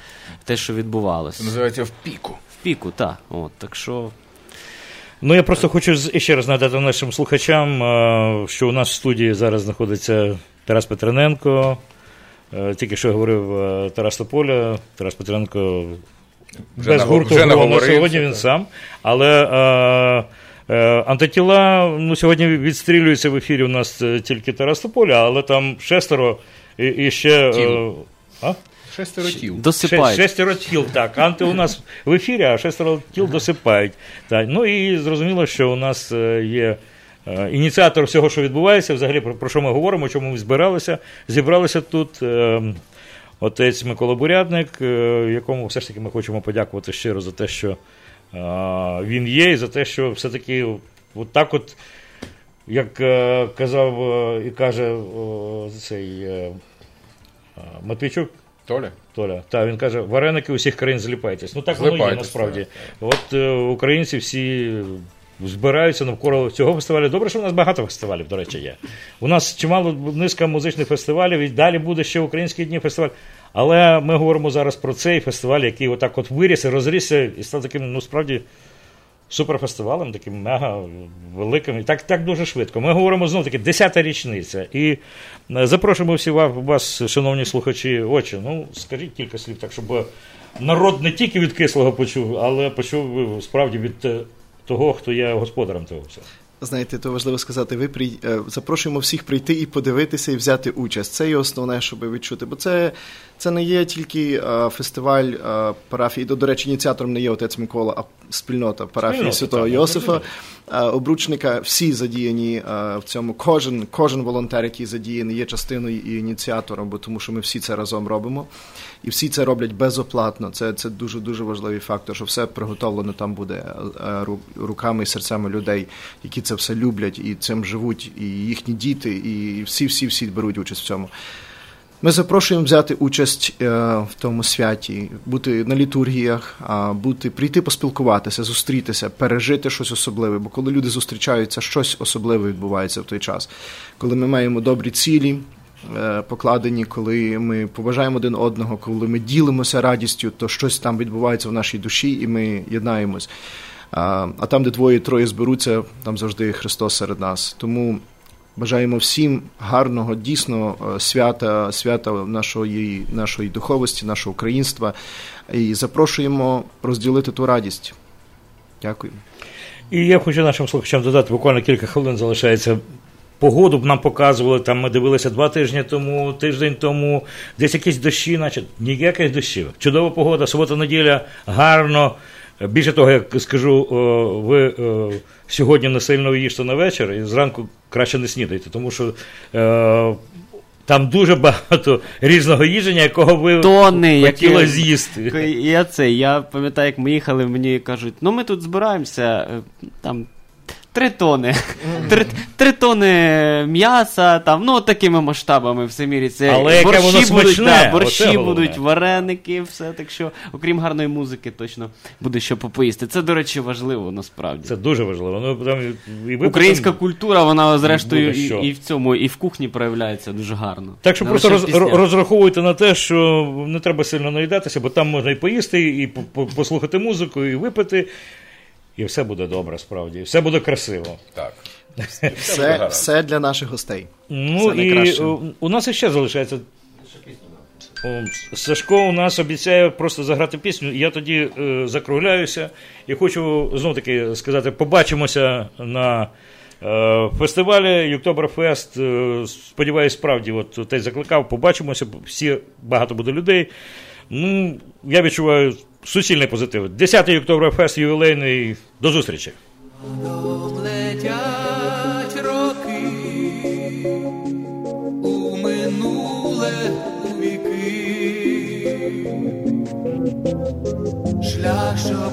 те, що відбувалося. Це називається в піку. В піку, так. От, так що. Ну, я просто хочу ще раз нагадати нашим слухачам, е, що у нас в студії зараз знаходиться Тарас Петрененко. Е, Тільки що говорив е, Тарас Тополя. Тарас Петрененко Вже без гурту вже на сьогодні він сам. Але е, антитіла ну, сьогодні відстрілюються в ефірі у нас е, тільки Тарас Тополя, але там шестеро і, і ще. е, Тіл. а? Шестеро тіл. Досипають. Шестеро тіл, так. Анти у нас в ефірі, а шестеро тіл досипають. Так. Ну і зрозуміло, що у нас е, є е, ініціатор всього, що відбувається, взагалі про, про що ми говоримо, чому ми збиралися. Зібралися тут. е, Отець Микола Бурядник, е, якому все ж таки ми хочемо подякувати щиро за те, що е, він є, і за те, що все-таки от так от, як е, казав е, і каже цей е, Матвійчук, Толя? Толя. Так, він каже, вареники усіх країн зліпайтесь. Ну так воно є насправді. От українці всі збираються навколо цього фестивалю. Добре, що у нас багато фестивалів, до речі, є. У нас чимало низка музичних фестивалів, і далі буде ще український дні фестиваль. Але ми говоримо зараз про цей фестиваль, який отак от виріс і розрісся і став таким, ну справді. Суперфестивалем, таким мега великим, і так, так дуже швидко. Ми говоримо знову таки 10-та річниця. І е, запрошуємо всі вас, шановні слухачі, очі. Ну, скажіть кілька слів, так щоб народ не тільки від кислого почув, але почув справді від е, того, хто є господарем того всього. Знаєте, то важливо сказати, ви при... е, запрошуємо всіх прийти і подивитися і взяти участь. Це є основне, щоб відчути. Бо це, це не є тільки е, фестиваль е, парафії. До, речі, ініціатором не є отець Микола, а спільнота парафії Спільнота, Святого так, Йосифа. Е, Обручника всі задіяні в цьому. Кожен, кожен волонтер, який задіяний, є частиною і ініціатором, бо тому що ми всі це разом робимо. І всі це роблять безоплатно. Це, це дуже дуже важливий фактор, що все приготовлено там буде руками і серцями людей, які це все люблять і цим живуть, і їхні діти, і всі, всі, всі беруть участь в цьому. Ми запрошуємо взяти участь е, в тому святі, бути на літургіях, бути, прийти поспілкуватися, зустрітися, пережити щось особливе. Бо коли люди зустрічаються, щось особливе відбувається в той час. Коли ми маємо добрі цілі, е, покладені, коли ми поважаємо один одного, коли ми ділимося радістю, то щось там відбувається в нашій душі, і ми єднаємось. А там, де двоє-троє зберуться, там завжди Христос серед нас. Тому бажаємо всім гарного, дійсно е, свята, свята нашої, нашої духовості, нашого українства. І запрошуємо розділити ту радість. Дякую. І я хочу нашим слухачам додати, буквально кілька хвилин залишається. Погоду б нам показували, там ми дивилися два тижні тому, тиждень тому, десь якісь дощі, наче ніяких дощів. Чудова погода, субота, неділя, гарно. Більше того, як скажу, ви е, сьогодні не сильно їжте на вечір і зранку краще не снідайте, тому що е, там дуже багато різного їження, якого ви Тони, хотіли які- з'їсти. Я це, я пам'ятаю, як ми їхали, мені кажуть, ну ми тут збираємося, е, там. Три тони. Три, три тони м'яса, там, ну, такими масштабами все міряться. Але яке борщі воно будуть, смачне, да, оце борщі головне. будуть, вареники, все. Так що, окрім гарної музики, точно буде що попоїсти. Це, до речі, важливо насправді. Це дуже важливо. Ну, там, і ви Українська потім- культура, вона зрештою буде і, що. і в цьому, і в кухні проявляється дуже гарно. Так що просто роз, розраховуйте на те, що не треба сильно наїдатися, бо там можна і поїсти, і по- по- послухати музику, і випити. І все буде добре, справді. і Все буде красиво. Так. Все, все для наших гостей. Ну Все і найкраще. у нас іще залишається. Сашко у нас обіцяє просто заграти пісню. Я тоді е, закругляюся і хочу знову таки сказати: побачимося на е, фестивалі Юктоберфест. Е, сподіваюсь, справді, от те закликав, побачимося, всі багато буде людей. Ну, я відчуваю суцільний позитив. 10-й Юктоберфест ювілейний. До зустрічі. У минуле віки, шлях, що